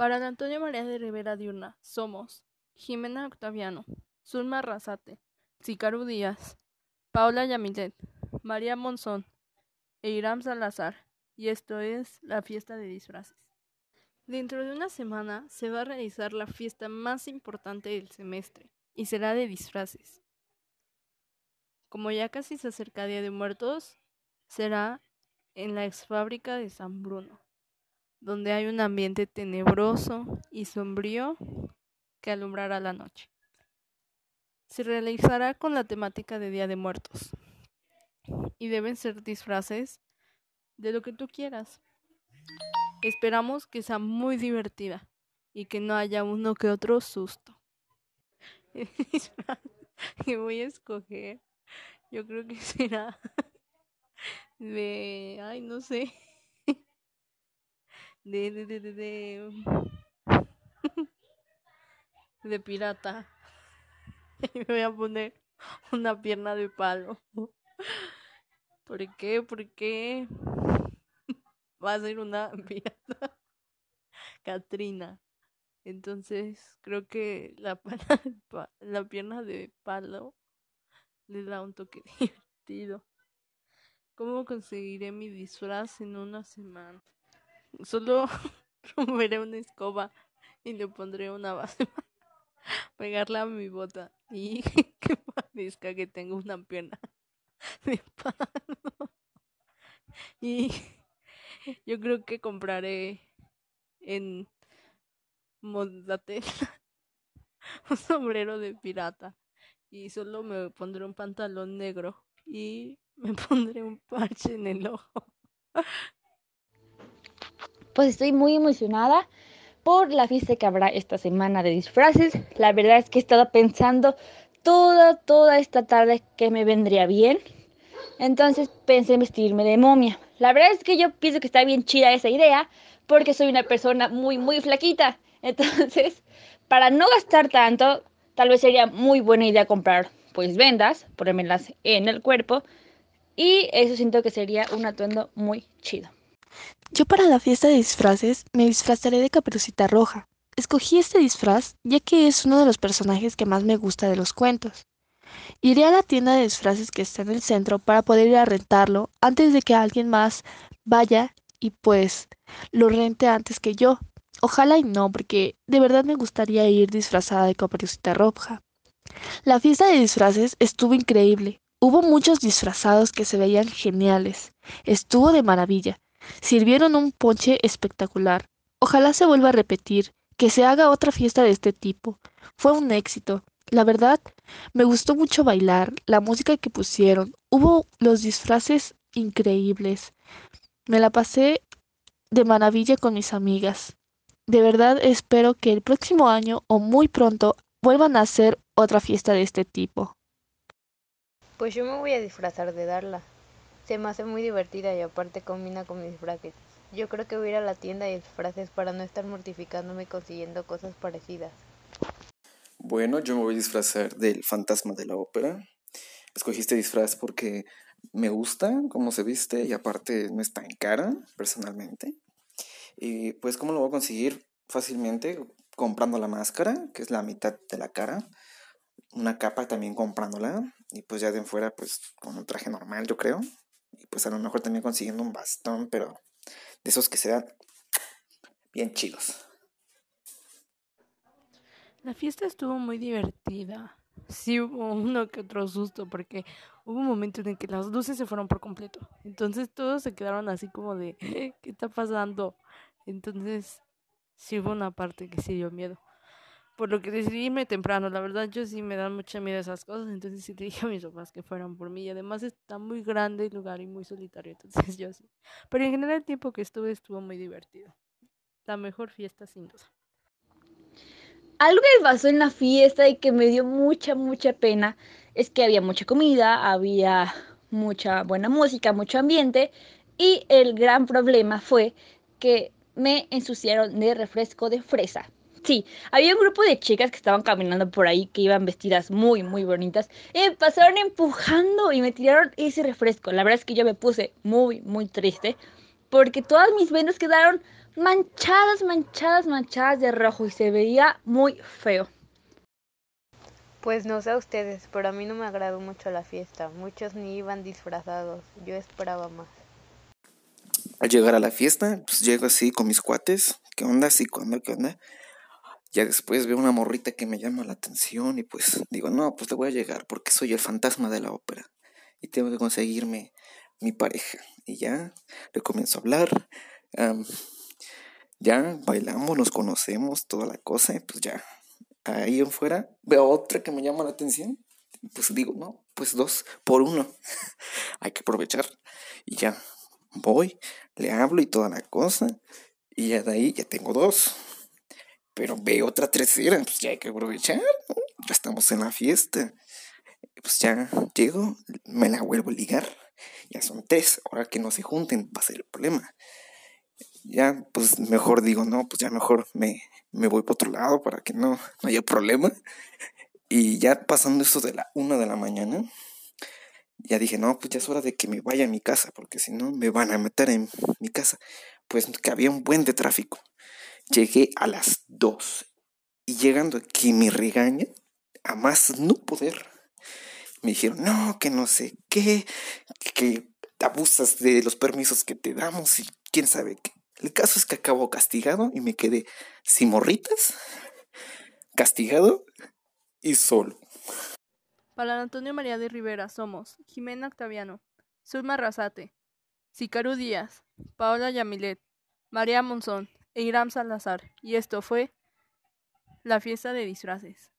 Para Antonio María de Rivera Diurna, somos Jimena Octaviano, Zulma Razate, Sicaru Díaz, Paula Yamilet, María Monzón e Iram Salazar, y esto es la fiesta de disfraces. Dentro de una semana se va a realizar la fiesta más importante del semestre, y será de disfraces. Como ya casi se acerca Día de Muertos, será en la ex fábrica de San Bruno, donde hay un ambiente tenebroso y sombrío que alumbrará la noche. Se realizará con la temática de Día de Muertos y deben ser disfraces de lo que tú quieras. Esperamos que sea muy divertida y que no haya uno que otro susto. que voy a escoger, yo creo que será de, ay, no sé, de, de, de, de, de, de pirata. Me voy a poner una pierna de palo. ¿Por qué? ¿Por qué? Va a ser una pirata. Katrina. Entonces, creo que la, la pierna de palo le da un toque divertido. ¿Cómo conseguiré mi disfraz en una semana? Solo romperé una escoba y le pondré una base para pegarla a mi bota y que parezca que tengo una pierna de palo. Y yo creo que compraré en Modatela un sombrero de pirata y solo me pondré un pantalón negro y me pondré un parche en el ojo. Pues estoy muy emocionada por la fiesta que habrá esta semana de disfraces. La verdad es que he estado pensando toda, toda esta tarde que me vendría bien. Entonces pensé en vestirme de momia. La verdad es que yo pienso que está bien chida esa idea porque soy una persona muy, muy flaquita. Entonces, para no gastar tanto, tal vez sería muy buena idea comprar pues vendas, ponérmelas en el cuerpo y eso siento que sería un atuendo muy chido. Yo para la fiesta de disfraces me disfrazaré de caperucita roja. Escogí este disfraz ya que es uno de los personajes que más me gusta de los cuentos. Iré a la tienda de disfraces que está en el centro para poder ir a rentarlo antes de que alguien más vaya y pues lo rente antes que yo. Ojalá y no, porque de verdad me gustaría ir disfrazada de caperucita roja. La fiesta de disfraces estuvo increíble. Hubo muchos disfrazados que se veían geniales. Estuvo de maravilla. Sirvieron un ponche espectacular. Ojalá se vuelva a repetir, que se haga otra fiesta de este tipo. Fue un éxito. La verdad, me gustó mucho bailar, la música que pusieron. Hubo los disfraces increíbles. Me la pasé de maravilla con mis amigas. De verdad espero que el próximo año o muy pronto vuelvan a hacer otra fiesta de este tipo. Pues yo me voy a disfrazar de Darla. Se me hace muy divertida y aparte combina con mis brackets. Yo creo que voy a ir a la tienda de disfraces para no estar mortificándome consiguiendo cosas parecidas. Bueno, yo me voy a disfrazar del fantasma de la ópera. Escogí este disfraz porque me gusta cómo se viste y aparte no está en cara, personalmente. Y pues, ¿cómo lo voy a conseguir? Fácilmente comprando la máscara, que es la mitad de la cara. Una capa también comprándola. Y pues ya de fuera, pues con un traje normal, yo creo. Pues a lo mejor también consiguiendo un bastón, pero de esos que se dan bien chidos. La fiesta estuvo muy divertida. Sí hubo uno que otro susto porque hubo un momento en el que las luces se fueron por completo. Entonces todos se quedaron así como de, ¿qué está pasando? Entonces, sí hubo una parte que sí dio miedo. Por lo que decidí irme temprano. La verdad, yo sí me dan mucha miedo esas cosas. Entonces, sí te dije a mis papás que fueran por mí. Y además, está muy grande el lugar y muy solitario. Entonces, yo sí. Pero en general, el tiempo que estuve estuvo muy divertido. La mejor fiesta, sin duda. Algo que pasó en la fiesta y que me dio mucha, mucha pena es que había mucha comida, había mucha buena música, mucho ambiente. Y el gran problema fue que me ensuciaron de refresco de fresa. Sí, había un grupo de chicas que estaban caminando por ahí que iban vestidas muy, muy bonitas. Y me pasaron empujando y me tiraron ese refresco. La verdad es que yo me puse muy, muy triste porque todas mis vendas quedaron manchadas, manchadas, manchadas de rojo y se veía muy feo. Pues no sé a ustedes, pero a mí no me agradó mucho la fiesta. Muchos ni iban disfrazados. Yo esperaba más. Al llegar a la fiesta, pues llego así con mis cuates. ¿Qué onda? Sí, ¿qué onda? ¿Qué onda? Ya después veo una morrita que me llama la atención y pues digo, no, pues le voy a llegar porque soy el fantasma de la ópera y tengo que conseguirme mi pareja. Y ya le comienzo a hablar. ya bailamos, nos conocemos, toda la cosa. Y pues ya ahí en fuera veo otra que me llama la atención. Pues digo, no, pues dos por uno. Hay que aprovechar. Y ya voy, le hablo y toda la cosa. Y ya de ahí ya tengo dos. Pero veo otra tercera, pues ya hay que aprovechar. Ya estamos en la fiesta. Pues ya llego, me la vuelvo a ligar. Ya son tres. Ahora que no se junten va a ser el problema. Ya, pues mejor digo, no, pues ya mejor me, me voy para otro lado para que no, no haya problema. Y ya pasando esto de la una de la mañana, ya dije, no, pues ya es hora de que me vaya a mi casa, porque si no me van a meter en mi casa. Pues que había un buen de tráfico. Llegué a las dos. Y llegando aquí me regaña a más no poder. Me dijeron, no, que no sé qué, que abusas de los permisos que te damos y quién sabe qué. El caso es que acabo castigado y me quedé sin morritas, castigado y solo. Para Antonio María de Rivera somos Jimena Octaviano, Zulma Razate, Sicaru Díaz, Paola Yamilet, María Monzón e Iram Salazar. Y esto fue la fiesta de disfraces.